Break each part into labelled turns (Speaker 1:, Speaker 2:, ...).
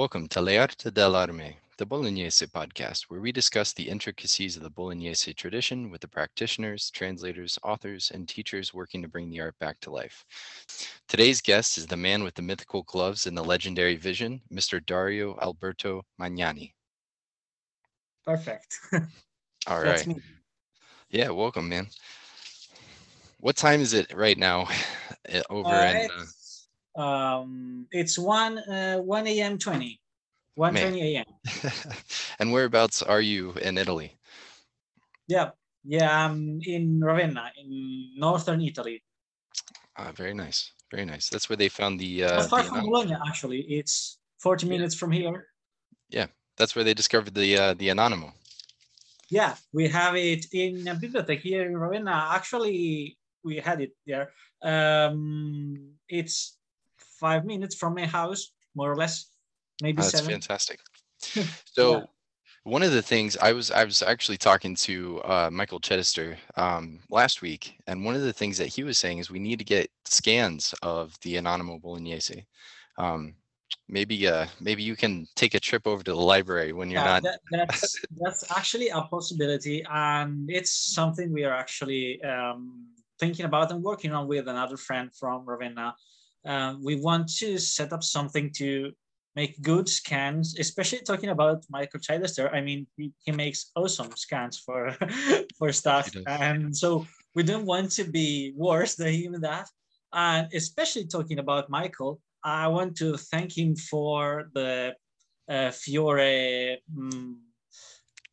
Speaker 1: Welcome to L'Arte dell'Arme, the Bolognese podcast, where we discuss the intricacies of the Bolognese tradition with the practitioners, translators, authors, and teachers working to bring the art back to life. Today's guest is the man with the mythical gloves and the legendary vision, Mr. Dario Alberto Magnani.
Speaker 2: Perfect.
Speaker 1: All right. Yeah, welcome, man. What time is it right now eh, over
Speaker 2: Uh,
Speaker 1: in? Uh,
Speaker 2: um, it's 1, uh, 1 a.m. 20. 1
Speaker 1: Man.
Speaker 2: 20 a.m.
Speaker 1: and whereabouts are you in Italy?
Speaker 2: Yeah. Yeah, I'm in Ravenna, in northern Italy.
Speaker 1: Ah, very nice, very nice. That's where they found the. Uh,
Speaker 2: Not far
Speaker 1: the
Speaker 2: from Bologna, actually. It's 40
Speaker 1: Yeah.
Speaker 2: minutes from here.
Speaker 1: Yeah, that's where they discovered the uh, the anonymous.
Speaker 2: Yeah, we have it in a bibliothèque here in Ravenna. Actually, we had it there. Um, it's five minutes from my house, more or less, maybe
Speaker 1: Oh, that's
Speaker 2: seven.
Speaker 1: fantastic. So one of the things I was I was actually talking to uh, Michael Chidester um, last week, and one of the things that he was saying is we need to get scans of the Anonimo Bolognese. Um, maybe uh, maybe you can take a trip over to the library when you're
Speaker 2: Yeah,
Speaker 1: not.
Speaker 2: that, that's that's actually a possibility, and it's something we are actually um, thinking about and working on with another friend from Ravenna. Um, we want to set up something to make good scans, especially talking about Michael Chidester. I mean, he, he makes awesome scans for for stuff, and so we don't want to be worse than him even that. And especially talking about Michael, I want to thank him for the uh, Fiore mm,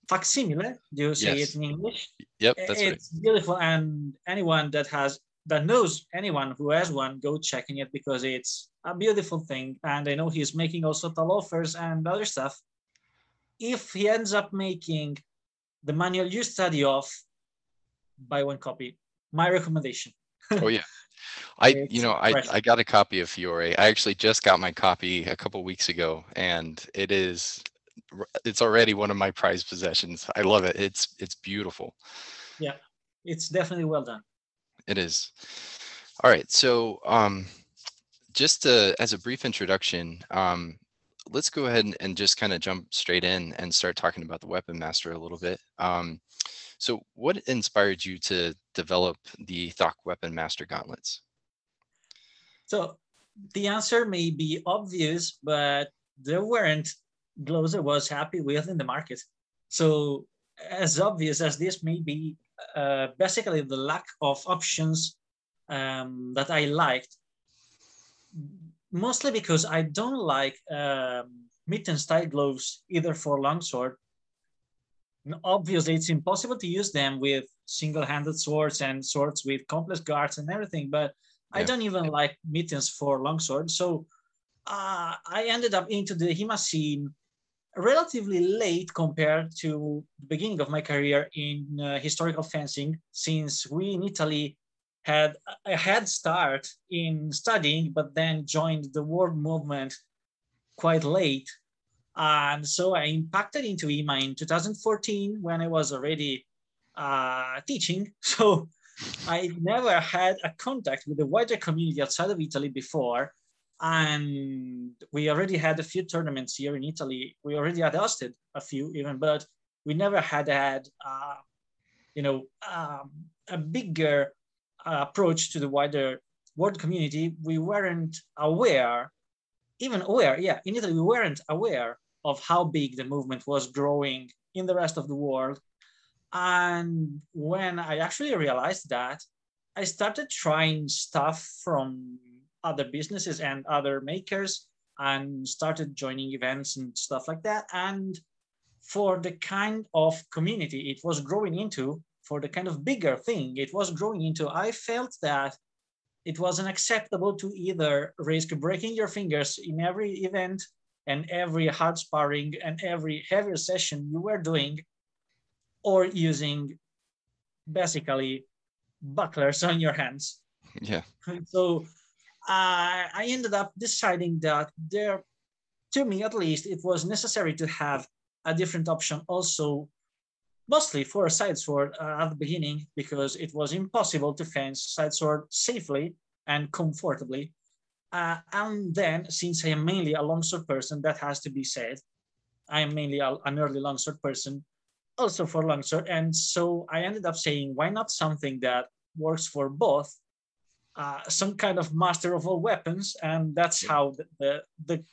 Speaker 2: facsimile. Do you say
Speaker 1: Yes.
Speaker 2: it in English?
Speaker 1: Yep, that's right.
Speaker 2: it's beautiful, and anyone that has that knows anyone who has one, go checking it because it's a beautiful thing. And I know he's making also Talhoffers and other stuff. If he ends up making the manual you study of, buy one copy. My recommendation.
Speaker 1: Oh yeah. I you know I. I got a copy of Fiore. I actually just got my copy a couple weeks ago and it is it's already one of my prized possessions. I love it. It's it's beautiful. Yeah.
Speaker 2: It's definitely well done.
Speaker 1: It is. All right. So um just uh, as a brief introduction, um let's go ahead and, and just kind of jump straight in and start talking about the weapon master a little bit. Um so what inspired you to develop the Thokk Weapon Master gauntlets?
Speaker 2: So the answer may be obvious, but there weren't gloves I was happy with in the market. So as obvious as this may be, uh, basically the lack of options um, that I liked, mostly because I don't like um, mitten style gloves either for longsword. And Obviously, it's impossible to use them with single-handed swords and swords with complex guards and everything, but I don't even like mittens for longsword. So uh, I ended up into the HEMA scene relatively late compared to the beginning of my career in uh, historical fencing, since we in Italy had a head start in studying, but then joined the world movement quite late. And so I impacted into EMA in 2014 when I was already uh, teaching. So I never had a contact with the wider community outside of Italy before. And we already had a few tournaments here in Italy. We already had hosted a few even, but we never had had, uh, you know, um, a bigger uh, approach to the wider world community. We weren't aware, even aware, yeah, in Italy, we weren't aware of how big the movement was growing in the rest of the world. And when I actually realized that, I started trying stuff from other businesses and other makers and started joining events and stuff like that. And for the kind of community it was growing into, for the kind of bigger thing it was growing into, I felt that it wasn't acceptable to either risk breaking your fingers in every event and every hard sparring and every heavier session you were doing or using basically bucklers on your hands.
Speaker 1: Yeah.
Speaker 2: So uh, I ended up deciding that there, to me at least, it was necessary to have a different option also, mostly for a side sword uh, at the beginning, because it was impossible to fence side sword safely and comfortably. Uh, and then, since I am mainly a longsword person, that has to be said. I am mainly a, an early longsword person, also for longsword. And so I ended up saying, why not something that works for both? Uh, some kind of master of all weapons. And that's how the, the, the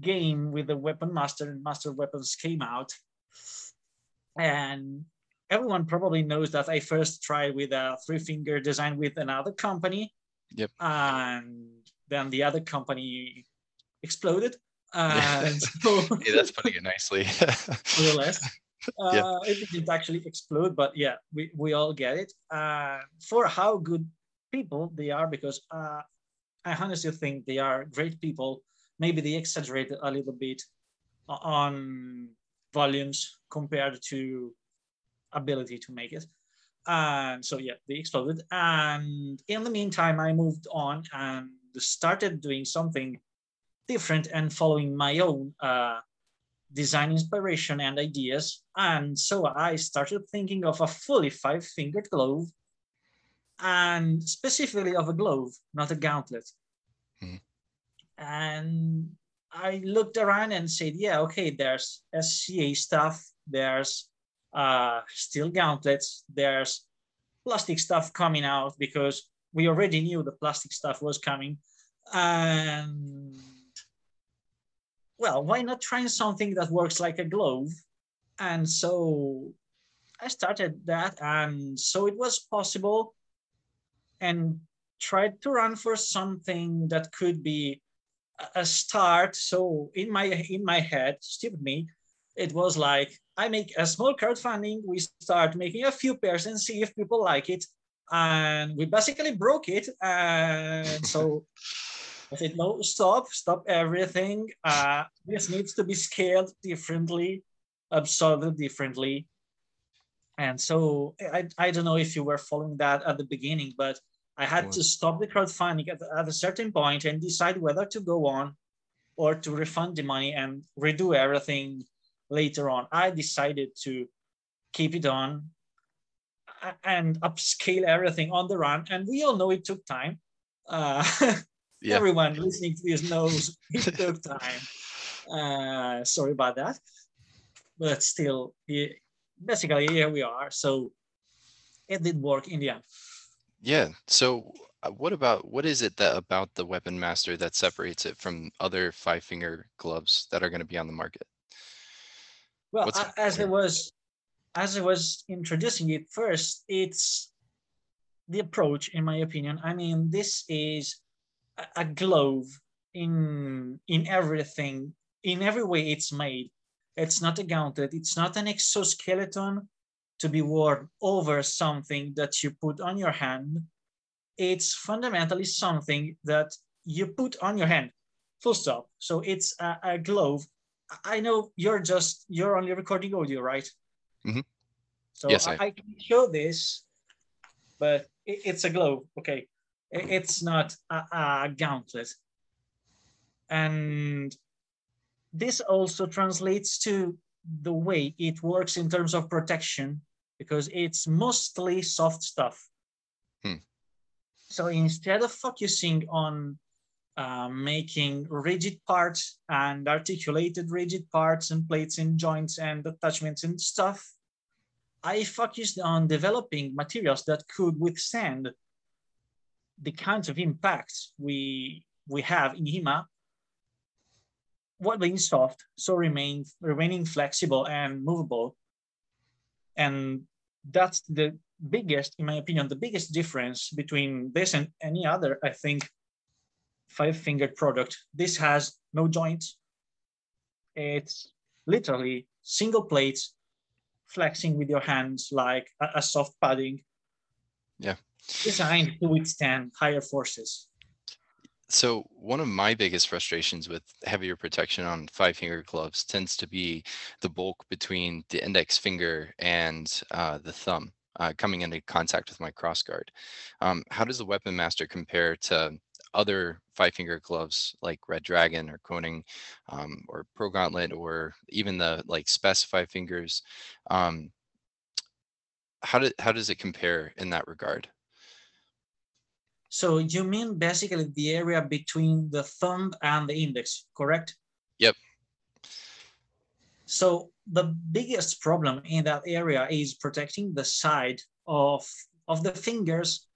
Speaker 2: game with the weapon master and master weapons came out. And everyone probably knows that I first tried with a three finger design with another company.
Speaker 1: Yep.
Speaker 2: And then the other company exploded. And
Speaker 1: so, yeah, that's putting it nicely.
Speaker 2: more or less. Uh, yeah. It didn't actually explode, but yeah, we, we all get it. Uh, for how good people they are, because uh, I honestly think they are great people. Maybe they exaggerated a little bit on volumes compared to ability to make it. And so yeah, they exploded. And in the meantime, I moved on and started doing something different and following my own uh, design inspiration and ideas. And so I started thinking of a fully five-fingered glove and specifically of a glove, not a gauntlet. Mm. And I looked around and said, yeah, okay, there's SCA stuff, there's uh, steel gauntlets, there's plastic stuff coming out because we already knew the plastic stuff was coming. And well, why not trying something that works like a glove? And so I started that, and so it was possible and tried to run for something that could be a start. So in my in my head, stupid me, it was like I make a small crowdfunding. We start making a few pairs and see if people like it, and we basically broke it. And so I said, no, stop, stop everything. Uh, this needs to be scaled differently, absorbed differently. And so I, I don't know if you were following that at the beginning, but I had to stop the crowdfunding at, at a certain point and decide whether to go on or to refund the money and redo everything later on. I decided to keep it on and upscale everything on the run. And we all know it took time. Uh, yeah. Everyone listening to this knows it took time. Uh, sorry about that. But still, basically, here we are. So it did work in the end.
Speaker 1: Yeah. So uh, what about what is it that about the Weapon Master that separates it from other five finger gloves that are going to be on the market?
Speaker 2: Well, What's as I was as I was introducing it first, it's the approach, in my opinion. I mean, this is a glove in in everything, in every way it's made. It's not a gauntlet. It's not an exoskeleton to be worn over something that you put on your hand. It's fundamentally something that you put on your hand, full stop. So it's a, a glove. I know you're just, you're only recording audio, right?
Speaker 1: Mm-hmm.
Speaker 2: So yes, I, I, can show this, but it, it's a glove. Okay. It, it's not a, a gauntlet. And this also translates to the way it works in terms of protection because it's mostly soft stuff.
Speaker 1: Hmm.
Speaker 2: So instead of focusing on uh, making rigid parts and articulated rigid parts and plates and joints and attachments and stuff, I focused on developing materials that could withstand the kinds of impacts we we have in HEMA while being soft, so remain remaining flexible and movable and that's the biggest, in my opinion, the biggest difference between this and any other, I think, five-fingered product. This has no joints. It's literally single plates flexing with your hands like a, a soft padding.
Speaker 1: Yeah.
Speaker 2: Designed to withstand higher forces.
Speaker 1: So one of my biggest frustrations with heavier protection on five finger gloves tends to be the bulk between the index finger and uh, the thumb uh, coming into contact with my crossguard. Um, how does the Weapon Master compare to other five finger gloves like Red Dragon or Koning um, or Pro Gauntlet or even the like specify fingers? Um, how, do, how does it compare in that regard?
Speaker 2: So you mean basically the area between the thumb and the index, correct?
Speaker 1: Yep.
Speaker 2: So the biggest problem in that area is protecting the side of, of the fingers.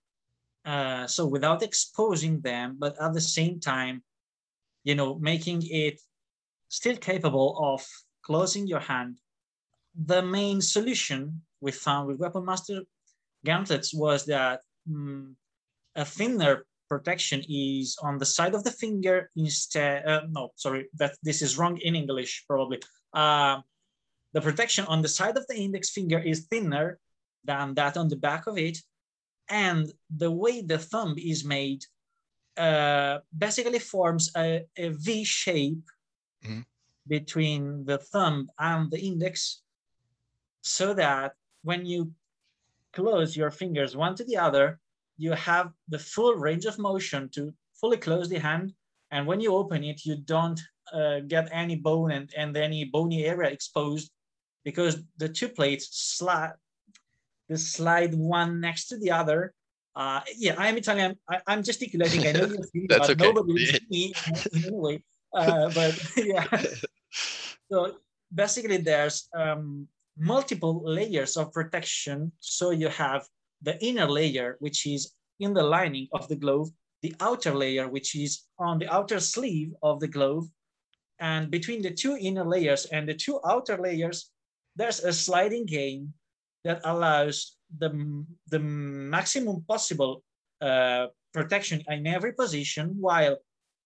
Speaker 2: Uh, so without exposing them, but at the same time, you know, making it still capable of closing your hand. The main solution we found with Weapon Master gauntlets was that um, a thinner protection is on the side of the finger instead. Uh, no, sorry, that this is wrong in English probably. Uh, the protection on the side of the index finger is thinner than that on the back of it. And the way the thumb is made uh, basically forms a, a V shape mm-hmm. between the thumb and the index so that when you close your fingers one to the other, you have the full range of motion to fully close the hand. And when you open it, you don't uh, get any bone and, and any bony area exposed because the two plates slide, they slide one next to the other. Uh, yeah, I'm Italian. I, am gesticulating. I know you're seeing, but okay. nobody will see me in any way. Uh, but yeah. So basically, there's um, multiple layers of protection. So you have the inner layer, which is in the lining of the glove, the outer layer, which is on the outer sleeve of the glove. And between the two inner layers and the two outer layers, there's a sliding game that allows the, the maximum possible uh, protection in every position while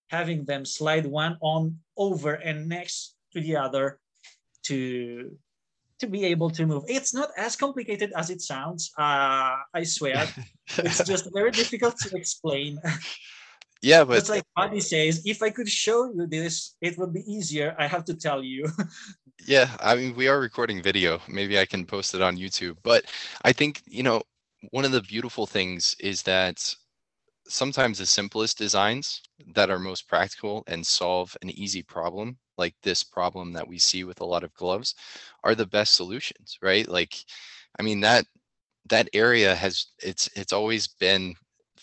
Speaker 2: having them slide one on over and next to the other to to be able to move. It's not as complicated as it sounds. Uh, I swear, it's just very difficult to explain.
Speaker 1: Yeah, but
Speaker 2: it's like Buddy says, if I could show you this, it would be easier. I have to tell you.
Speaker 1: yeah, I mean, we are recording video. Maybe I can post it on YouTube. But I think you know, one of the beautiful things is that sometimes the simplest designs that are most practical and solve an easy problem like this problem that we see with a lot of gloves are the best solutions right? Like i mean that that area has it's it's always been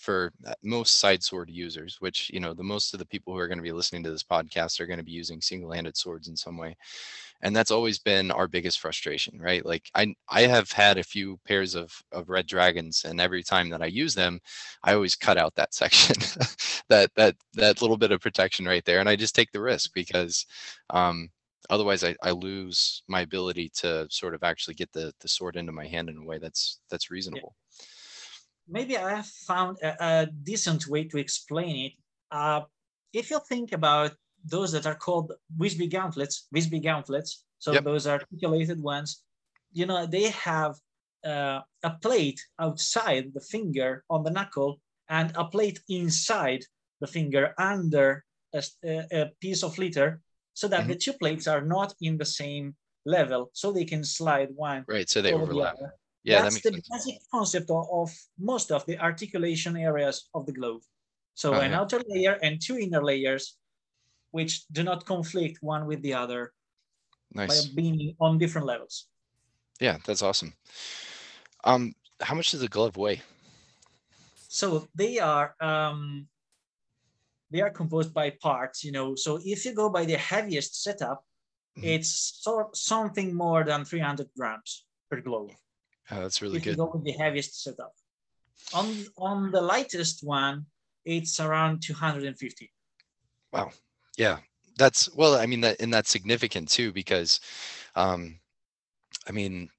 Speaker 1: for uh, most side sword users, which you know the most of the people who are going to be listening to this podcast are going to be using single-handed swords in some way, and that's always been our biggest frustration, right? Like I I have had a few pairs of of red dragons, and every time that I use them, I always cut out that section, that that that little bit of protection right there, and I just take the risk because. Um, otherwise I, I lose my ability to sort of actually get the the sword into my hand in a way that's that's reasonable
Speaker 2: maybe I have found a, a decent way to explain it. Uh, if you think about those that are called WSB gauntlets, WSB gauntlets, so yep. those articulated ones, you know, they have uh, a plate outside the finger on the knuckle and a plate inside the finger under a, a piece of leather so that mm-hmm. the two plates are not in the same level so they can slide one
Speaker 1: right so they overlap the
Speaker 2: yeah, that's that the sense. basic concept of, of, most of the articulation areas of the glove. So oh, an yeah. outer layer and two inner layers, which do not conflict one with the other nice. by being on different levels.
Speaker 1: Yeah, that's awesome. Um, how much does a glove weigh?
Speaker 2: So they are um, they are composed by parts. You know, so if you go by the heaviest setup, mm-hmm. it's sort something more than 300 grams per glove.
Speaker 1: Oh, that's really good.
Speaker 2: with the heaviest setup. On on the lightest one, it's around 250.
Speaker 1: Wow. Yeah. That's well, I mean that and that's significant too, because um I mean,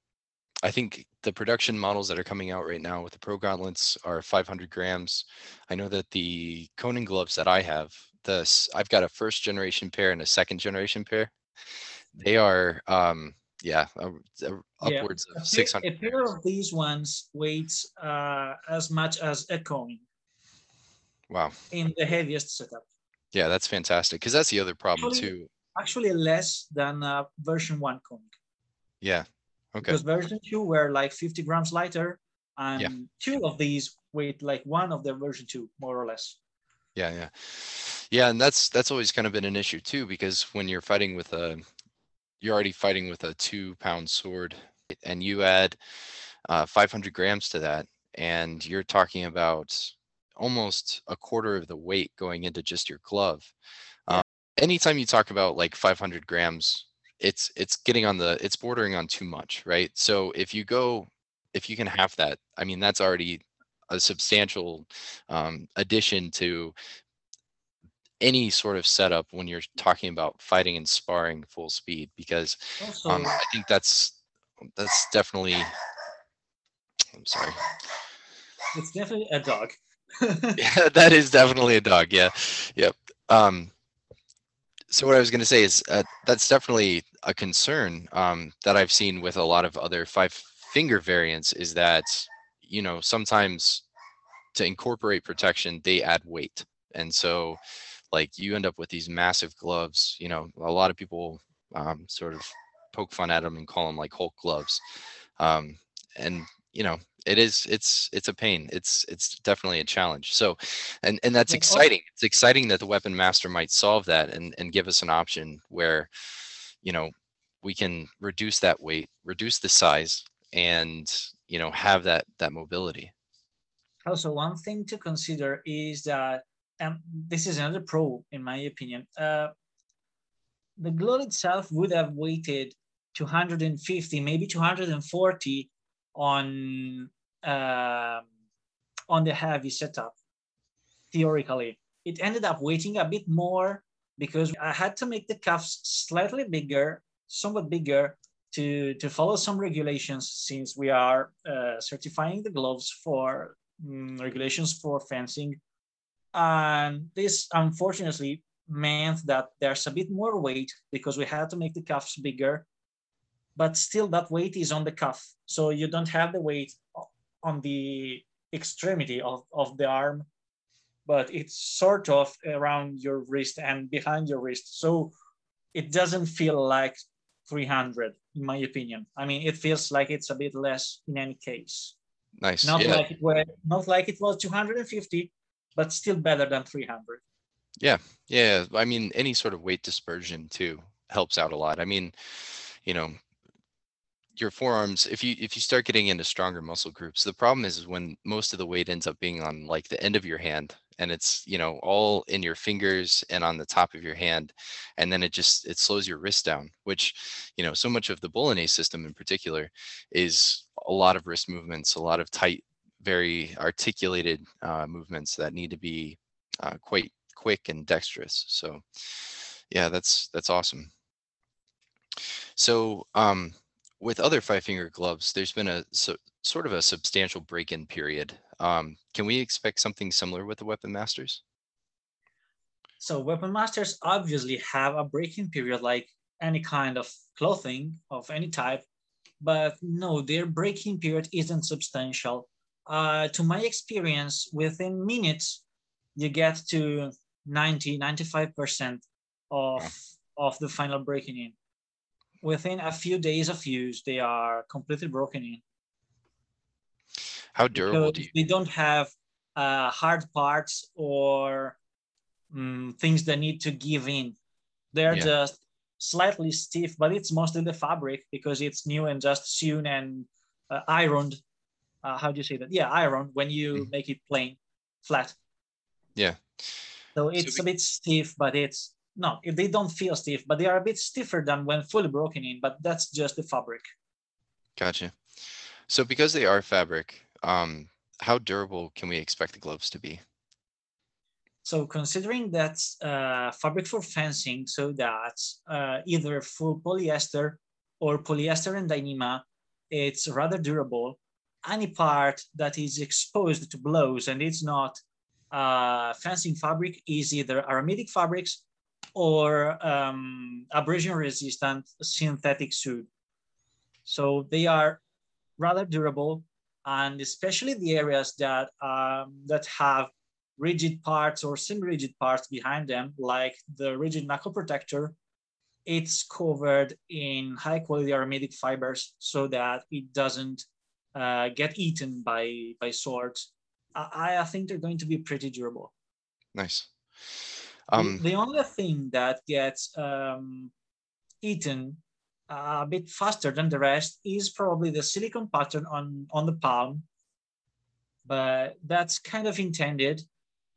Speaker 1: I think the production models that are coming out right now with the Pro Gauntlets are 500 grams. I know that the Koning gloves that I have, the I've got a first generation pair and a second generation pair. They are um, yeah, uh, upwards yeah. of 600.
Speaker 2: A pair of these ones weighs uh, as much as a coin.
Speaker 1: Wow.
Speaker 2: In the heaviest setup.
Speaker 1: Yeah, that's fantastic because that's the other problem
Speaker 2: actually,
Speaker 1: too.
Speaker 2: Actually, less than uh, version one coin.
Speaker 1: Yeah. Okay.
Speaker 2: Because version two were like 50 grams lighter, and yeah. two of these weighed like one of the version two, more or less.
Speaker 1: Yeah, yeah, yeah, and that's that's always kind of been an issue too because when you're fighting with a you're already fighting with a two pound sword and you add uh, 500 grams to that and you're talking about almost a quarter of the weight going into just your glove. Um, anytime you talk about like 500 grams, it's it's getting on the it's bordering on too much, right? So if you go if you can have that, I mean that's already a substantial um, addition to any sort of setup when you're talking about fighting and sparring full speed because
Speaker 2: Also,
Speaker 1: um, I think that's that's definitely I'm sorry.
Speaker 2: it's definitely a dog.
Speaker 1: Yeah, that is definitely a dog. Yeah. Yep. Um, so what I was going to say is uh, that's definitely a concern um, that I've seen with a lot of other five finger variants is that, you know, sometimes to incorporate protection, they add weight. And so like you end up with these massive gloves, you know, a lot of people um, sort of poke fun at them and call them like Hulk gloves. Um, and, you know, it is it's it's a pain. It's it's definitely a challenge. So and and that's exciting. It's exciting that the weapon master might solve that and and give us an option where you know we can reduce that weight reduce the size and you know have that that mobility.
Speaker 2: Also, one thing to consider is that, and this is another pro, in my opinion. Uh, the glove itself would have weighted 250, maybe 240 on um on the heavy setup. Theoretically, it ended up weighting a bit more because I had to make the cuffs slightly bigger, somewhat bigger, to to follow some regulations since we are uh, certifying the gloves for mm, regulations for fencing. And this unfortunately meant that there's a bit more weight because we had to make the cuffs bigger, but still that weight is on the cuff. So you don't have the weight on the extremity of, of the arm, but it's sort of around your wrist and behind your wrist. So it doesn't feel like 300, in my opinion. I mean, it feels like it's a bit less in any case
Speaker 1: nice
Speaker 2: not
Speaker 1: yeah
Speaker 2: like it were not like it was 250 but still better than 300
Speaker 1: yeah Yeah. i mean any sort of weight dispersion too helps out a lot i mean you know your forearms if you if you start getting into stronger muscle groups the problem is, is when most of the weight ends up being on like the end of your hand and it's you know all in your fingers and on the top of your hand and then it just it slows your wrist down which you know so much of the bolognese system in particular is a lot of wrist movements a lot of tight very articulated uh, movements that need to be uh, quite quick and dexterous so yeah that's that's awesome so um with other five finger gloves, there's been a so, sort of a substantial break-in period. Um, can we expect something similar with the Weapon Masters?
Speaker 2: so weapon masters obviously have a break in period like any kind of clothing of any type but no their break in period isn't substantial uh, to my experience within minutes you get to 90 95% of of the final breaking in within a few days of use they are completely broken in
Speaker 1: How durable do you?
Speaker 2: they don't have uh, hard parts or mm, things that need to give in. They're
Speaker 1: Yeah.
Speaker 2: just slightly stiff, but it's mostly the fabric because it's new and just sewn and uh, ironed. Uh, how do you say that? Yeah, iron when you
Speaker 1: Mhm.
Speaker 2: make it plain, flat.
Speaker 1: Yeah.
Speaker 2: So it's a bit stiff, but it's no, if they don't feel stiff, but they are a bit stiffer than when fully broken in. But that's just the fabric.
Speaker 1: Gotcha. So because they are fabric, um, how durable can we expect the gloves to be?
Speaker 2: So considering that's uh, fabric for fencing, so that's uh, either full polyester or polyester and Dyneema, it's rather durable. Any part that is exposed to blows and it's not uh, fencing fabric is either aramidic fabrics or um, abrasion resistant synthetic suit. So they are rather durable and especially the areas that um, that have rigid parts or semi-rigid parts behind them, like the rigid knuckle protector, it's covered in high quality aramidic fibers so that it doesn't uh, get eaten by, by swords. I, I think they're going to be pretty durable.
Speaker 1: Nice.
Speaker 2: The-
Speaker 1: Um,
Speaker 2: the, only thing that gets um, eaten a bit faster than the rest is probably the silicone pattern on, on the palm. But that's kind of intended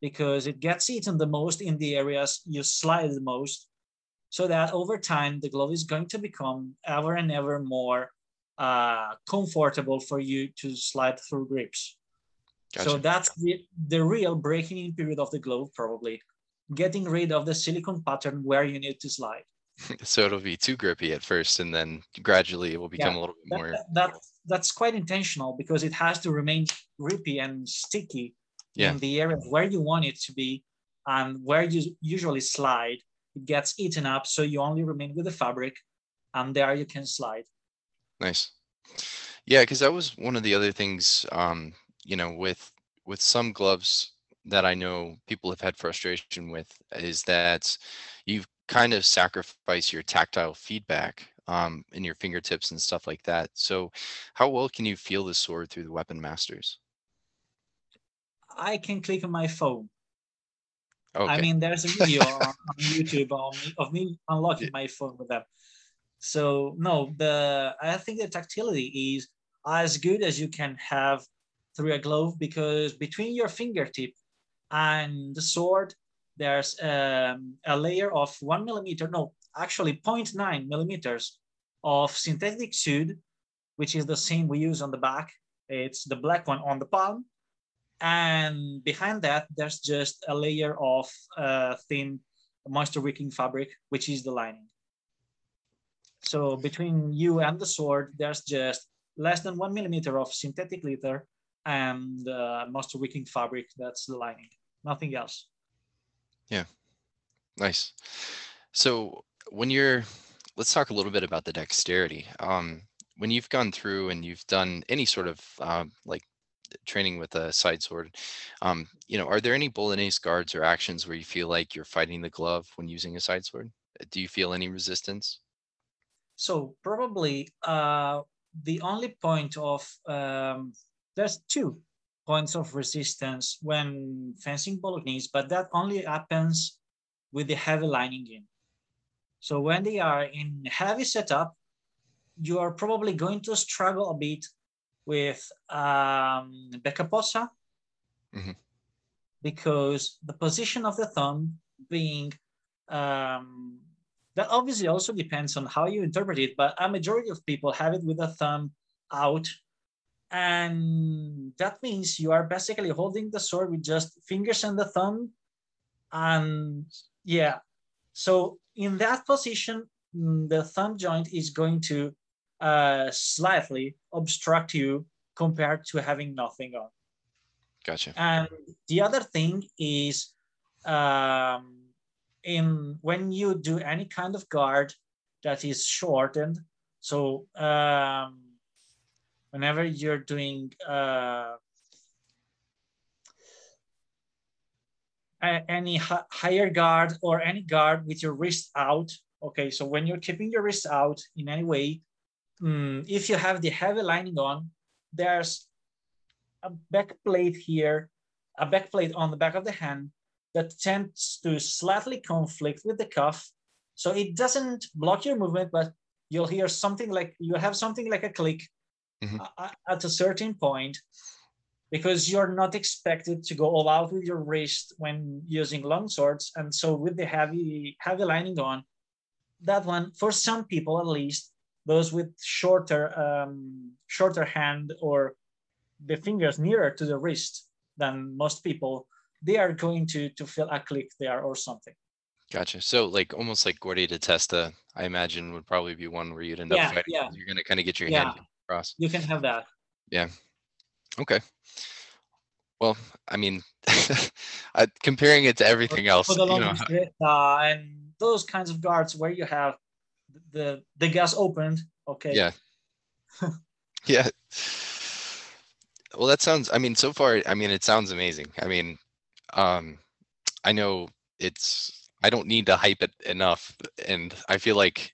Speaker 2: because it gets eaten the most in the areas you slide the most so that over time the glove is going to become ever and ever more uh, comfortable for you to slide through grips. Gotcha. So that's the, the real breaking in period of the glove, probably getting rid of the silicone pattern where you need to slide.
Speaker 1: so it'll be too grippy at first, and then gradually it will become yeah, a little bit
Speaker 2: that,
Speaker 1: more.
Speaker 2: That, that's quite intentional because it has to remain grippy and sticky yeah. in the area where you want it to be and where you usually slide it gets eaten up so you only remain with the fabric and there you can slide
Speaker 1: nice yeah because that was one of the other things um you know with with some gloves that i know people have had frustration with is that you've kind of sacrifice your tactile feedback um, in your fingertips and stuff like that. So, how well can you feel the sword through the Weapon Masters?
Speaker 2: I can click on my phone. Okay. I mean, there's a video on, on, YouTube of me, of me unlocking my phone with them. So no, the I think the tactility is as good as you can have through a glove because between your fingertip and the sword, there's um, a layer of one millimeter, no, actually 0.9 millimeters of synthetic suede, which is the same we use on the back. It's the black one on the palm. And behind that, there's just a layer of uh, thin moisture wicking fabric, which is the lining. So between you and the sword, there's just less than one millimeter of synthetic leather and uh, moisture wicking fabric. That's the lining, nothing else.
Speaker 1: Yeah, nice. So when you're, let's talk a little bit about the dexterity. Um, when you've gone through and you've done any sort of uh, like training with a side sword. Um, you know, are there any Bolognese guards or actions where you feel like you're fighting the glove when using a side sword? Do you feel any resistance?
Speaker 2: So probably uh, the only point of um, there's two points of resistance when fencing Bolognese, but that only happens with the heavy lining in. So when they are in heavy setup, you are probably going to struggle a bit with um, Becca Possa mm-hmm. because the position of the thumb being um, that obviously also depends on how you interpret it, but a majority of people have it with a thumb out. And that means you are basically holding the sword with just fingers and the thumb. And yeah, so in that position, mm, the thumb joint is going to uh, slightly obstruct you compared to having nothing on.
Speaker 1: Gotcha.
Speaker 2: And the other thing is um, in when you do any kind of guard that is shortened. So um, whenever you're doing uh, any higher guard or any guard with your wrist out. Okay, so when you're keeping your wrist out in any way, um, if you have the heavy lining on, there's a back plate here, a back plate on the back of the hand that tends to slightly conflict with the cuff. So it doesn't block your movement, but you'll hear something like, you have something like a click mm-hmm. at a certain point because you're not expected to go all out with your wrist when using long swords. And so with the heavy, heavy lining on, that one, for some people at least, those with shorter um, shorter hand or the fingers nearer to the wrist than most people, they are going to to feel a click there or something.
Speaker 1: Gotcha. So like almost like Guardia di Testa, I imagine would probably be one where you'd end yeah, up fighting. Yeah. You're gonna kind of get your yeah. hand across.
Speaker 2: You can have that.
Speaker 1: Yeah. Okay. Well, I mean, comparing it to everything else, you know,
Speaker 2: uh, and those kinds of guards where you have the the gas opened. Okay.
Speaker 1: Yeah. yeah. Well, that sounds. I mean, so far, I mean, it sounds amazing. I mean, um, I know it's. I don't need to hype it enough, and I feel like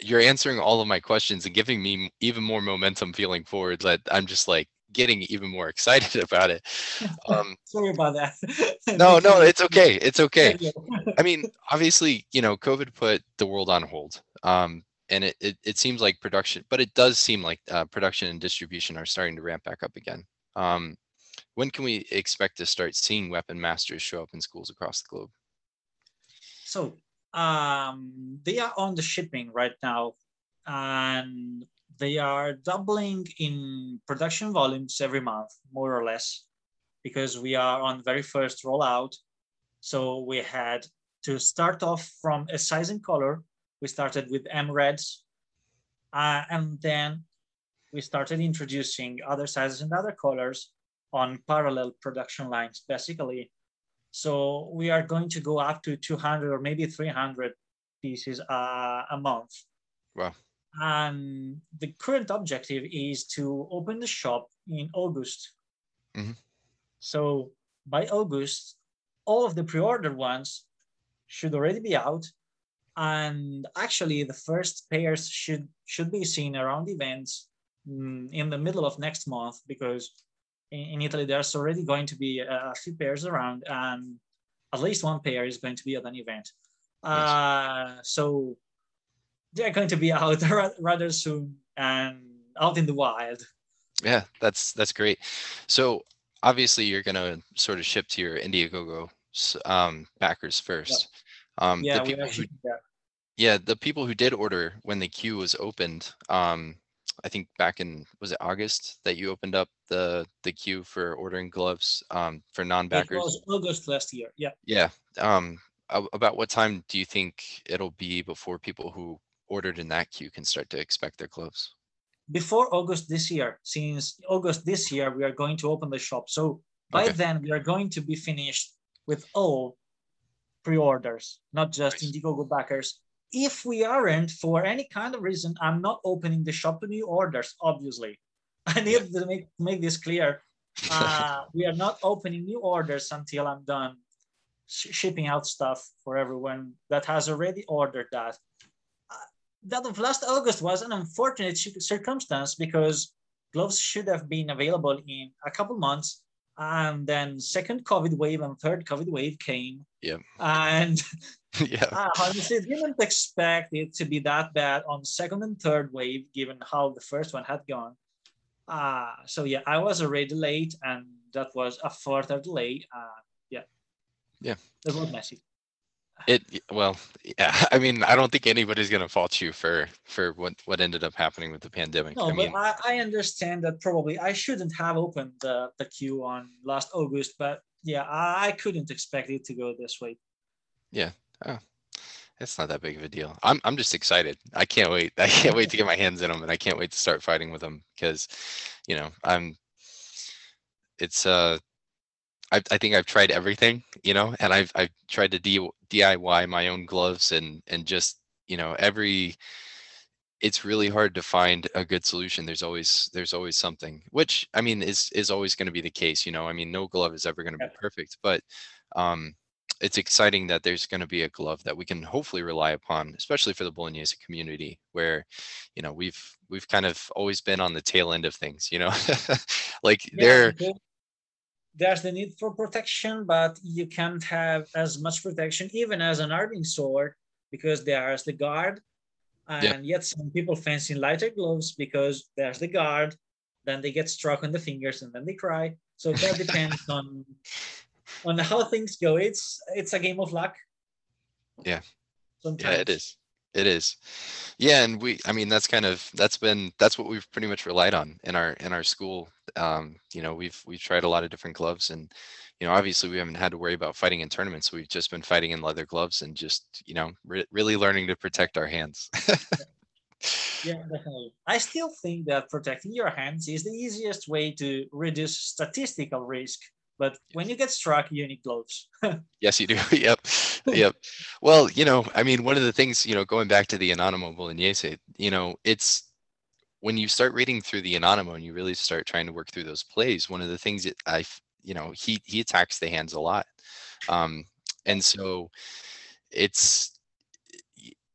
Speaker 1: you're answering all of my questions and giving me even more momentum feeling forward. That I'm just like getting even more excited about it.
Speaker 2: Um, Sorry about that.
Speaker 1: no, no, it's okay. It's okay. I mean, obviously, you know, COVID put the world on hold. Um, and it, it, it seems like production, but it does seem like uh, production and distribution are starting to ramp back up again. Um, When can we expect to start seeing weapon masters show up in schools across the globe?
Speaker 2: So um, they are on the shipping right now, and they are doubling in production volumes every month, more or less, because we are on very first rollout. So we had to start off from a size and color. We started with M reds, uh, and then we started introducing other sizes and other colors on parallel production lines, basically. So we are going to go up to 200 or maybe 300 pieces uh, a month.
Speaker 1: Wow.
Speaker 2: And the current objective is to open the shop in August.
Speaker 1: Mhm.
Speaker 2: So by August, all of the pre-ordered ones should already be out. And actually, the first pairs should should be seen around events mm, in the middle of next month because in, in Italy there's already going to be a, a few pairs around, and at least one pair is going to be at an event. Uh, so they're going to be out rather soon and out in the wild.
Speaker 1: Yeah, that's that's great. So obviously you're gonna sort of ship to your Indiegogo um, backers first. Um, the
Speaker 2: Yeah, we
Speaker 1: people who. Yeah, the people who did order when the queue was opened, um, I think back in, was it August that you opened up the, the queue for ordering gloves, um, for
Speaker 2: It
Speaker 1: non-backers?
Speaker 2: It was August last year. Yeah.
Speaker 1: Yeah, um, a- about what time do you think it'll be before people who ordered in that queue can start to expect their gloves?
Speaker 2: before August this year, since August this year, we are going to open the shop. So by
Speaker 1: Okay.
Speaker 2: then, we are going to be finished with all pre-orders, not just
Speaker 1: Nice.
Speaker 2: Indiegogo backers. If we aren't, for any kind of reason, I'm not opening the shop to new orders, obviously. I need to make, make this clear. Uh, we are not opening new orders until I'm done sh- shipping out stuff for everyone that has already ordered that that of last August was an unfortunate circumstance because gloves should have been available in a couple months. And then second COVID wave and third COVID wave came.
Speaker 1: yeah
Speaker 2: And
Speaker 1: Yeah,
Speaker 2: I honestly didn't expect it to be that bad on second and third wave, given how the first one had gone. Uh, so yeah, I was already late and that was a further delay. Uh, yeah.
Speaker 1: Yeah.
Speaker 2: It was messy.
Speaker 1: it, well, yeah, I mean, I don't think anybody's gonna fault you for, for what, what ended up happening with the pandemic.
Speaker 2: No,
Speaker 1: I mean,
Speaker 2: but I, I understand that probably I shouldn't have opened the, the queue on last August, but yeah, I, I couldn't expect it to go this way.
Speaker 1: Oh, it's not that big of a deal. I'm I'm just excited. I can't wait. I can't wait to get my hands in them, and I can't wait to start fighting with them because, you know, I'm. It's uh, I I think I've tried everything, you know, and I've I've tried to D, DIY my own gloves and and just you know every. It's really hard to find a good solution. There's always there's always something, which I mean is is always going to be the case. You know, I mean, no glove is ever going to be perfect, but um, it's exciting that there's going to be a glove that we can hopefully rely upon, especially for the Bolognese community, where, you know, we've we've kind of always been on the tail end of things, you know, like
Speaker 2: Yeah,
Speaker 1: they're
Speaker 2: there's the need for protection, but you can't have as much protection even as an arming sword because there's the guard, and yet some people fancy lighter gloves because there's the guard. Then they get struck on the fingers and then they cry. So that depends on on how things go. It's it's a game of luck.
Speaker 1: Yeah.
Speaker 2: Sometimes.
Speaker 1: yeah, it is, it is, yeah, and we, I mean, that's kind of that's been that's what we've pretty much relied on in our in our school. Um, you know, we've we've tried a lot of different gloves, and you know, obviously we haven't had to worry about fighting in tournaments. We've just been fighting in leather gloves and just you know re- really learning to protect our hands.
Speaker 2: Yeah, definitely. I still think that protecting your hands is the easiest way to reduce statistical risk. But when you get struck, you need gloves.
Speaker 1: Yes, you do. Yep. Yep. Well, you know, I mean, one of the things, you know, going back to the Anonimo Bolognese, you know, it's when you start reading through the Anonimo and you really start trying to work through those plays, one of the things that I, you know, he he attacks the hands a lot. Um, and so it's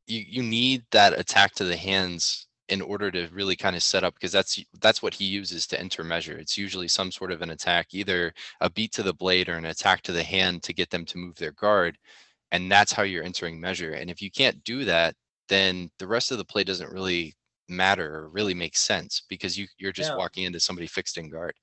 Speaker 1: you you need that attack to the hands in order to really kind of set up because that's that's what he uses to enter measure. It's usually some sort of an attack, either a beat to the blade or an attack to the hand to get them to move their guard. And that's how you're entering measure. And if you can't do that, then the rest of the play doesn't really matter or really make sense because you, you're just
Speaker 2: Yeah.
Speaker 1: walking into somebody fixed in guard.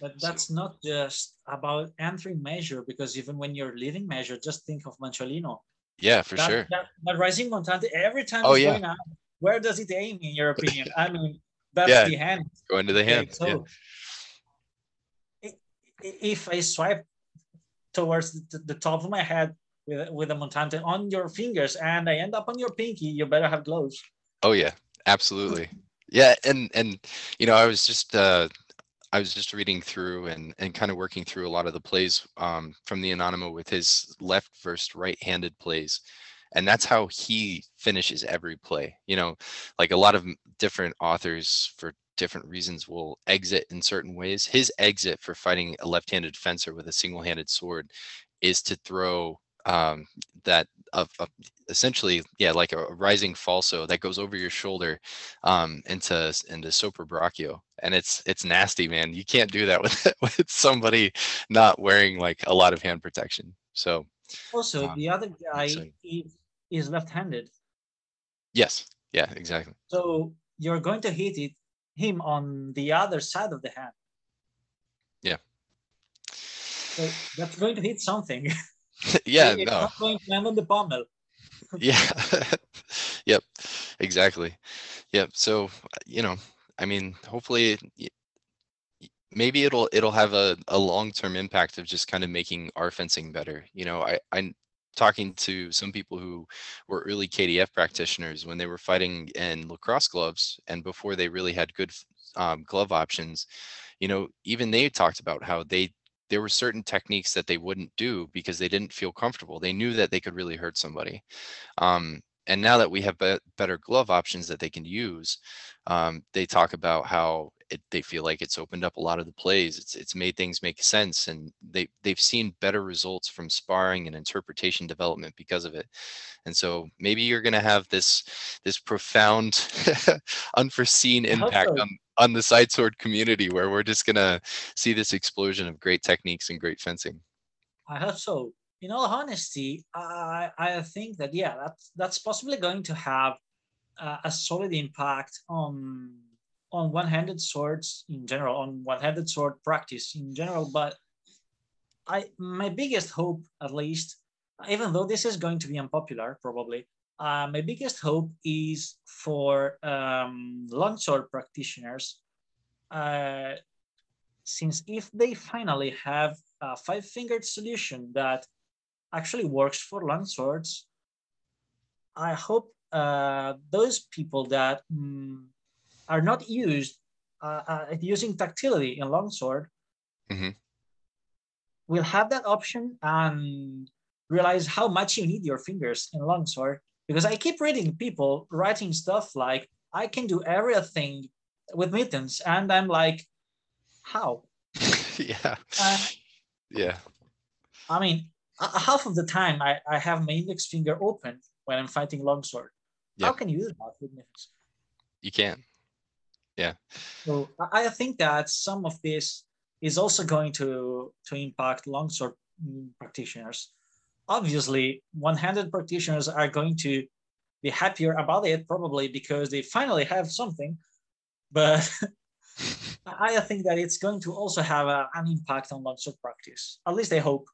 Speaker 2: But that's so, not just about entering measure, because even when you're leaving measure, just think of Manciolino.
Speaker 1: Yeah, for
Speaker 2: that,
Speaker 1: sure.
Speaker 2: That, that rising montante, every time
Speaker 1: oh, yeah.
Speaker 2: going out, where does it aim, in your opinion? I mean, that's
Speaker 1: yeah,
Speaker 2: the hand.
Speaker 1: Going to the hand.
Speaker 2: Okay, so yeah. if I swipe towards the, the, top of my head with, with a montante on your fingers and I end up on your pinky, you better have gloves.
Speaker 1: Oh yeah, absolutely. Yeah, and and you know, I was just uh I was just reading through and and kind of working through a lot of the plays um from the Anonimo with his left versus right-handed plays. And that's how he finishes every play. You know, like a lot of different authors for different reasons will exit in certain ways. His exit for fighting a left-handed fencer with a single-handed sword is to throw um, that of, of, essentially yeah like a, rising falso that goes over your shoulder um, into into sopra brachio and it's it's nasty man you can't do that with with somebody not wearing like a lot of hand protection so
Speaker 2: also um, the other guy is, is left-handed
Speaker 1: yes yeah exactly
Speaker 2: so you're going to hit it him on the other side of the hand
Speaker 1: yeah
Speaker 2: so that's going to hit something
Speaker 1: yeah,
Speaker 2: it's
Speaker 1: no.
Speaker 2: not going to land on the pommel.
Speaker 1: yeah. yep. Exactly. Yep. So you know, I mean, hopefully, maybe it'll it'll have a, a long term impact of just kind of making our fencing better. You know, I I'm talking to some people who were early KDF practitioners when they were fighting in lacrosse gloves and before they really had good um, glove options. You know, even they talked about how they there were certain techniques that they wouldn't do because they didn't feel comfortable. They knew that they could really hurt somebody. Um, and now that we have be- better glove options that they can use, um, they talk about how it, they feel like it's opened up a lot of the plays. It's it's made things make sense, and they they've seen better results from sparring and interpretation development because of it. And so maybe you're going to have this this profound, unforeseen impact on on the side sword community where we're just gonna see this explosion of great techniques and great fencing.
Speaker 2: I hope so. In all honesty, I I think that yeah, that's that's possibly going to have uh, a solid impact on on one-handed swords in general, on one-handed sword practice in general. But I my biggest hope, at least, even though this is going to be unpopular, probably, uh, my biggest hope is for um, longsword practitioners, uh, since if they finally have a five-fingered solution that actually works for longswords, I hope uh, those people that mm, are not used uh, uh, using tactility in longsword mm-hmm. will have that option and realize how much you need your fingers in longsword because I keep reading people writing stuff like I can do everything with mittens, and I'm like, how?
Speaker 1: yeah.
Speaker 2: Uh,
Speaker 1: yeah.
Speaker 2: I mean, half of the time I, I have my index finger open when I'm fighting longsword. Yeah. How can you do that with mittens?
Speaker 1: You can. Yeah.
Speaker 2: So I think that some of this is also going to to impact longsword practitioners. Obviously one-handed practitioners are going to be happier about it probably because they finally have something but i think that it's going to also have a, an impact on longsword practice. At least i hope.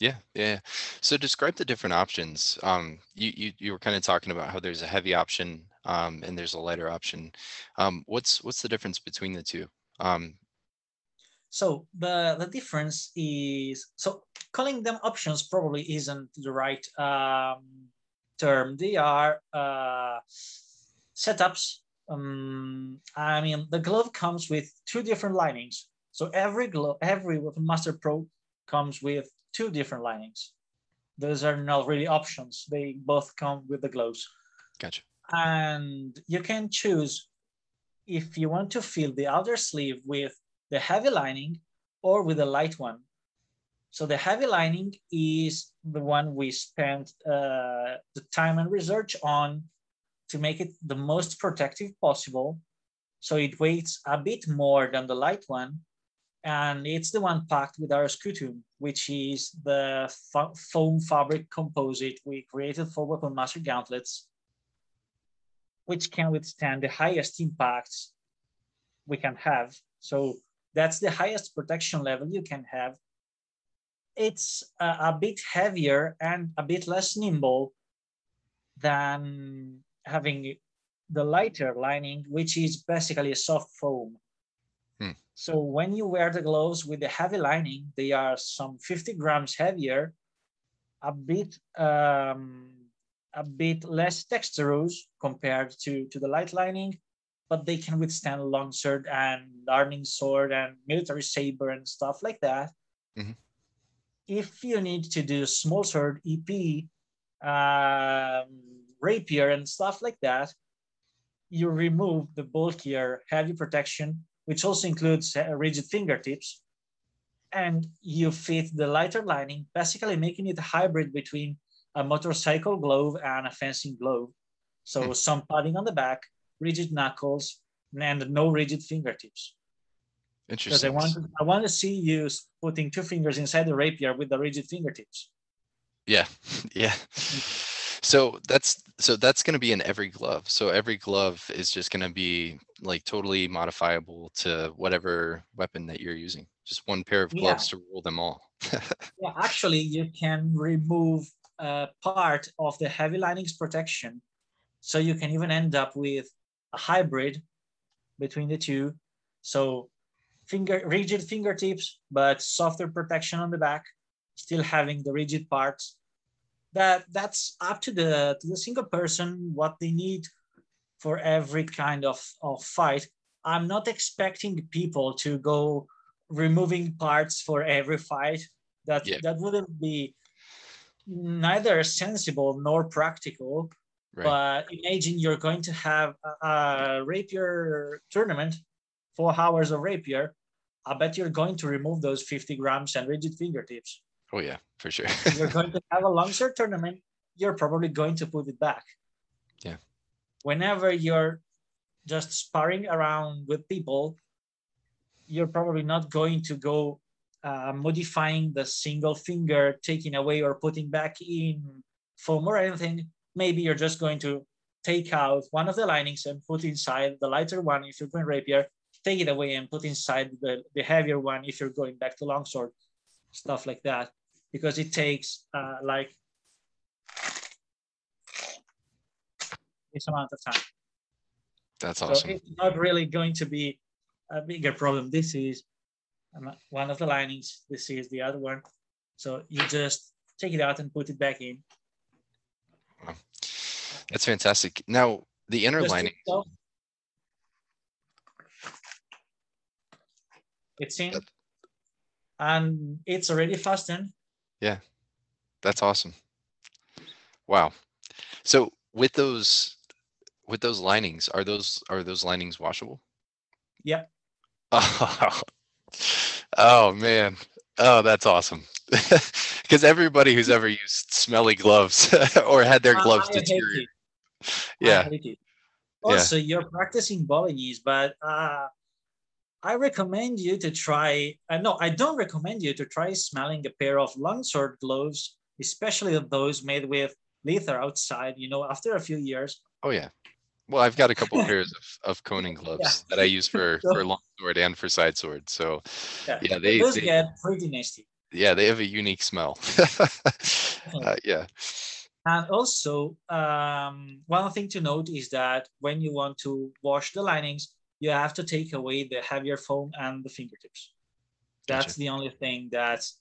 Speaker 1: Yeah yeah so describe the different options. Um you you, you were kind of talking about how there's a heavy option um and there's a lighter option um what's what's the difference between the two um
Speaker 2: so the the difference is so calling them options probably isn't the right um, term. They are uh, setups. Um, I mean, the glove comes with two different linings. So every glove, every Weapon Master Pro comes with two different linings. Those are not really options. They both come with the gloves.
Speaker 1: Gotcha.
Speaker 2: And you can choose if you want to fill the outer sleeve with the heavy lining or with a light one. So the heavy lining is the one we spent uh, the time and research on to make it the most protective possible. So it weighs a bit more than the light one. And it's the one packed with our scutum, which is the foam fabric composite we created for Weapon Master gauntlets, which can withstand the highest impacts we can have. So That's the highest protection level you can have. It's a, a bit heavier and a bit less nimble than having the lighter lining, which is basically a soft foam.
Speaker 1: Hmm.
Speaker 2: So when you wear the gloves with the heavy lining, they are some 50 grams heavier, a bit um, a bit less texturous compared to, to the light lining, but they can withstand longsword and darning sword and military saber and stuff like that.
Speaker 1: Mhm.
Speaker 2: If you need to do small sword, épée, um, rapier, and stuff like that, you remove the bulkier heavy protection, which also includes uh, rigid fingertips, and you fit the lighter lining, basically making it a hybrid between a motorcycle glove and a fencing glove. So
Speaker 1: Hmm.
Speaker 2: some padding on the back, rigid knuckles, and no rigid fingertips. Interesting. Because I want I want to see you putting two fingers inside the rapier with the rigid fingertips.
Speaker 1: Yeah, yeah. So that's so that's going to be in every glove. So every glove is just going to be like totally modifiable to whatever weapon that you're using. Just one pair of
Speaker 2: Yeah.
Speaker 1: gloves to rule them all.
Speaker 2: Yeah, actually, you can remove uh, part of the heavy linings protection, so you can even end up with a hybrid between the two. So, finger rigid fingertips, but softer protection on the back, still having the rigid parts. That that's up to the to the single person what they need for every kind of, of fight. I'm not expecting people to go removing parts for every fight. That
Speaker 1: Yeah.
Speaker 2: that wouldn't be neither sensible nor practical.
Speaker 1: Right.
Speaker 2: But imagine you're going to have a, a rapier tournament, four hours of rapier. I bet you're going to remove those 50 grams and rigid fingertips.
Speaker 1: Oh yeah, for sure.
Speaker 2: You're going to have a longsword tournament. You're probably going to put it back.
Speaker 1: Yeah.
Speaker 2: Whenever you're just sparring around with people, you're probably not going to go uh, modifying the single finger, taking away or putting back in foam or anything. Maybe you're just going to take out one of the linings and put inside the lighter one if you're going rapier, take it away and put inside the, the heavier one if you're going back to longsword, stuff like that. Because it takes uh, like this amount of time.
Speaker 1: That's
Speaker 2: So
Speaker 1: awesome.
Speaker 2: it's not really going to be a bigger problem. This is um, one of the linings. This is the other one. So you just take it out and put it back in.
Speaker 1: That's fantastic. Now the inner
Speaker 2: Just
Speaker 1: lining.
Speaker 2: It's in. And it's already fastened. Yeah.
Speaker 1: That's awesome. Wow. So with those with those linings, are those are those linings washable?
Speaker 2: Yep.
Speaker 1: Oh, oh man. Oh, that's awesome. Because everybody who's ever used smelly gloves or had their gloves
Speaker 2: I
Speaker 1: deteriorate. Yeah.
Speaker 2: it.
Speaker 1: Yeah.
Speaker 2: Also, you're practicing Bolognese, but uh, I recommend you to try. Uh, no, I don't recommend you to try smelling a pair of longsword gloves, especially those made with leather outside. You know, after a few years,
Speaker 1: Oh yeah. Well, I've got a couple pairs of, of Koning gloves that I use for
Speaker 2: So-
Speaker 1: for long sword and for side sword. So
Speaker 2: yeah,
Speaker 1: yeah, they,
Speaker 2: those
Speaker 1: they
Speaker 2: get pretty nasty.
Speaker 1: yeah they have a unique smell. uh, yeah.
Speaker 2: And also, um, one thing to note is that when you want to wash the linings, you have to take away the heavier foam and the fingertips. That's
Speaker 1: Gotcha.
Speaker 2: the only thing that's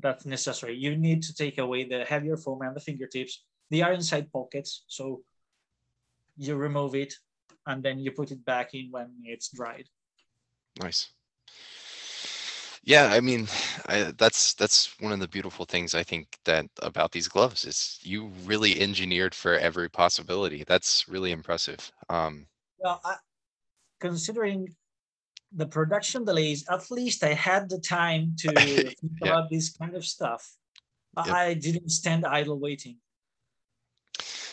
Speaker 2: that's necessary. You need to take away the heavier foam and the fingertips. They are inside pockets, so you remove it and then you put it back in when it's dried.
Speaker 1: Nice. Yeah, I mean, I, that's that's one of the beautiful things I think that about these gloves is you really engineered for every possibility. That's really impressive. Um,
Speaker 2: Well, I, considering the production delays, at least I had the time to think
Speaker 1: Yeah.
Speaker 2: about this kind of stuff.
Speaker 1: Yep.
Speaker 2: I didn't stand idle waiting.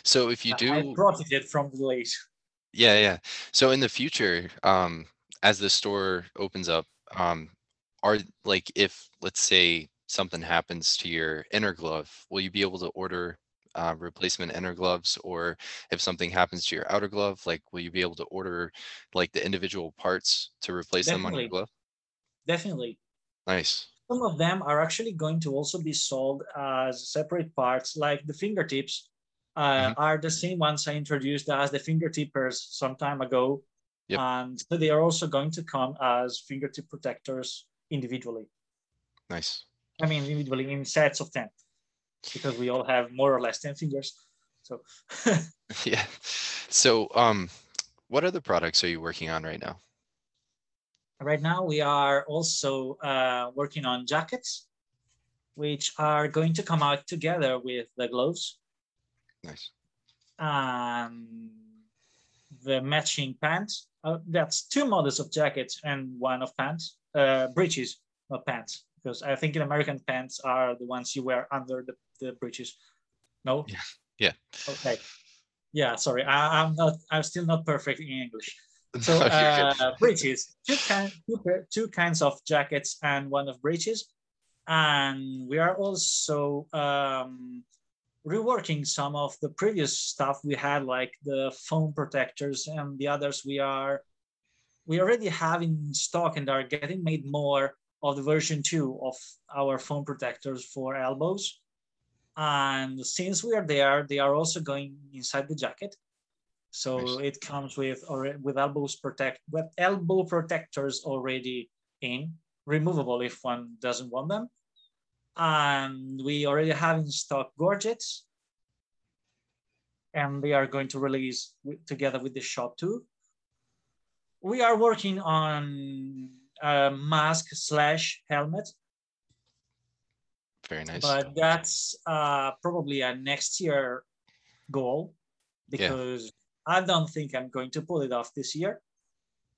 Speaker 1: So if you
Speaker 2: I- I
Speaker 1: do,
Speaker 2: it from the late.
Speaker 1: yeah, yeah. So in the future, um, as the store opens up, um, are like if let's say something happens to your inner glove, will you be able to order uh, replacement inner gloves, or if something happens to your outer glove, like will you be able to order like the individual parts to replace them on your glove?
Speaker 2: Definitely.
Speaker 1: Nice.
Speaker 2: Some of them are actually going to also be sold as separate parts, like the fingertips uh,
Speaker 1: Mhm.
Speaker 2: are the same ones I introduced as the fingertippers some time ago.
Speaker 1: Yep.
Speaker 2: And so they are also going to come as fingertip protectors individually.
Speaker 1: Nice.
Speaker 2: I mean, individually in sets of 10, because we all have more or less 10 fingers. So
Speaker 1: Yeah. So, um, what other products are you working on right now?
Speaker 2: right now we are also uh, working on jackets, which are going to come out together with the gloves.
Speaker 1: Nice.
Speaker 2: um, the matching pants. Uh, that's two models of jackets and one of pants, uh, breeches, not pants, because I think in American pants are the ones you wear under the, the breeches. No?
Speaker 1: Yeah. Yeah.
Speaker 2: Okay. Yeah, sorry. I, I'm not, I'm still not perfect in English. So
Speaker 1: No, you're good.
Speaker 2: uh, breeches, two, kind, two, two kinds of jackets and one of breeches. And we are also um, reworking some of the previous stuff we had, like the foam protectors and the others we are, we already have in stock and are getting made more of the version two of our foam protectors for elbows. And since we are there, they are also going inside the jacket. So
Speaker 1: Nice.
Speaker 2: it comes with or with elbows protect with elbow protectors already in, removable if one doesn't want them. And we already have in stock gorgets. And they are going to release together with the shop too. We are working on a mask slash helmet
Speaker 1: Very nice.
Speaker 2: but that's uh, probably a next year goal
Speaker 1: Yeah.
Speaker 2: because I don't think I'm going to pull it off this year.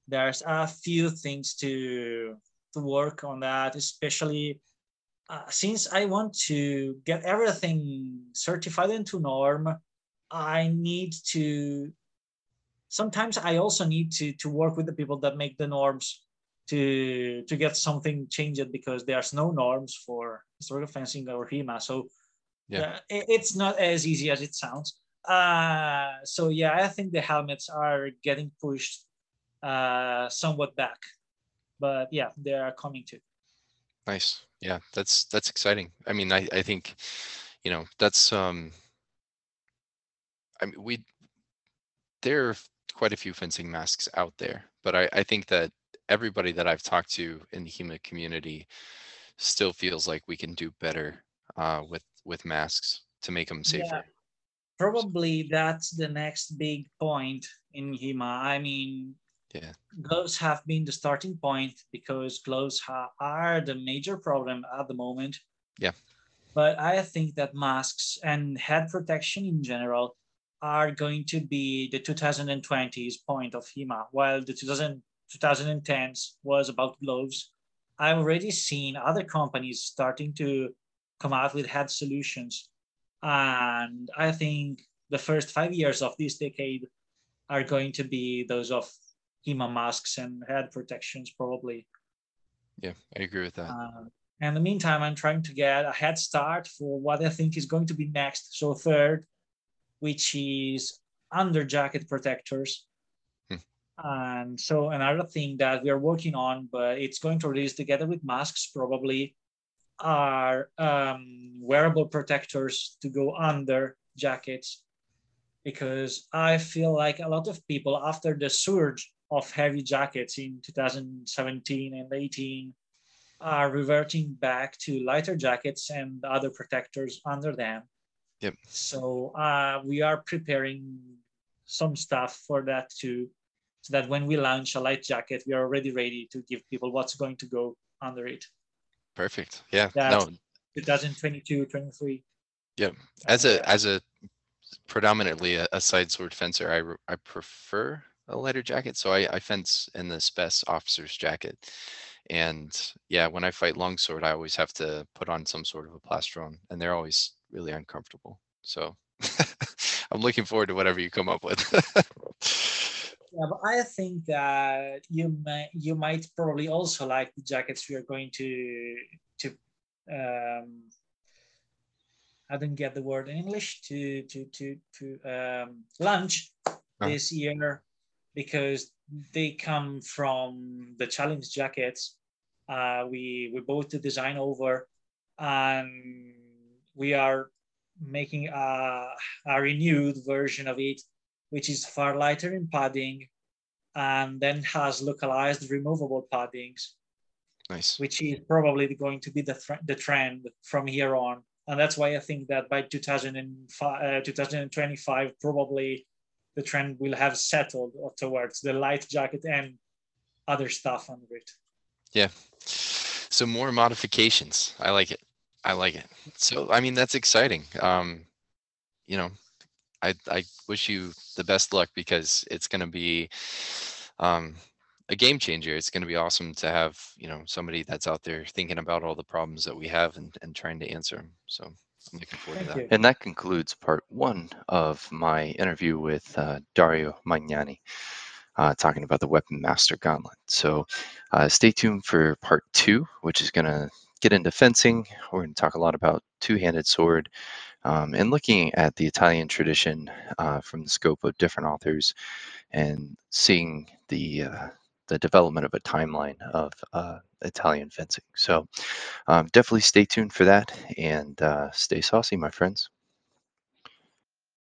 Speaker 2: There's a few things to to work on that, especially uh, since I want to get everything certified into norm. I need to. Sometimes I also need to to work with the people that make the norms to to get something changed because there's no norms for historical fencing or HEMA. So
Speaker 1: Yeah.
Speaker 2: uh, it- it's not as easy as it sounds. Uh, so yeah, I think the helmets are getting pushed uh, somewhat back, but yeah, they are coming too.
Speaker 1: Nice. Yeah, that's that's exciting. I mean, I I think, you know, that's um I mean, we there are quite a few fencing masks out there, but I I think that everybody that I've talked to in the HEMA community still feels like we can do better uh with with masks to make them safer.
Speaker 2: Probably that's the next big point in HEMA. I mean,
Speaker 1: Yeah.
Speaker 2: gloves have been the starting point because gloves are the major problem at the moment.
Speaker 1: Yeah.
Speaker 2: But I think that masks and head protection in general are going to be the 2020s point of HEMA, while the 2000, 2010s was about gloves. I've already seen other companies starting to come out with head solutions. And I think the first five years of this decade are going to be those of HEMA masks and head protections, probably.
Speaker 1: Yeah, I agree with that.
Speaker 2: Uh, in the meantime, I'm trying to get a head start for what I think is going to be next. So, third, which is under jacket protectors.
Speaker 1: Hmm.
Speaker 2: And so, another thing that we are working on, but it's going to release together with masks probably, are um, wearable protectors to go under jackets. Because I feel like a lot of people, after the surge of heavy jackets in 2017 and 18, are reverting back to lighter jackets and other protectors under them.
Speaker 1: Yep.
Speaker 2: So uh, we are preparing some stuff for that too, so that when we launch a light jacket, we are already ready to give people what's going to go under it.
Speaker 1: Perfect. Yeah.
Speaker 2: That's-
Speaker 1: No,
Speaker 2: 2022, 23.
Speaker 1: as
Speaker 2: Uh,
Speaker 1: a as a predominantly a, a side sword fencer, I I prefer a lighter jacket. So I, I fence in the SPES officer's jacket. And yeah, when I fight longsword, I always have to put on some sort of a plastron, and they're always really uncomfortable. So I'm looking forward to whatever you come up with.
Speaker 2: Yeah, but I think that you might you might probably also like the jackets we are going to to um, I didn't get the word in English to to to to um, launch
Speaker 1: Oh.
Speaker 2: this year because they come from the challenge jackets. Uh, we we bought the design over, and we are making a, a renewed version of it, which is far lighter in padding, and then has localized removable paddings
Speaker 1: Nice.
Speaker 2: which is probably going to be the, thr- the trend from here on. And that's why I think that by 2005, uh, 2025, probably the trend will have settled towards the light jacket and other stuff under it.
Speaker 1: Yeah. So more modifications. I like it. I like it. So I mean that's exciting. Um, you know, I I wish you the best luck because it's gonna be um a game changer. It's gonna be awesome to have, you know, somebody that's out there thinking about all the problems that we have and, and trying to answer them. So I'm looking forward
Speaker 2: Thank
Speaker 1: to that.
Speaker 2: you.
Speaker 3: And that concludes part one of my interview with uh, Dario Magnani, uh, talking about the Weapon Master Gauntlet. So uh, stay tuned for part two, which is going to get into fencing. We're going to talk a lot about two handed sword um, and looking at the Italian tradition uh, from the scope of different authors and seeing the uh, the development of a timeline of uh, Italian fencing. So um, definitely stay tuned for that and uh, stay saucy, my friends.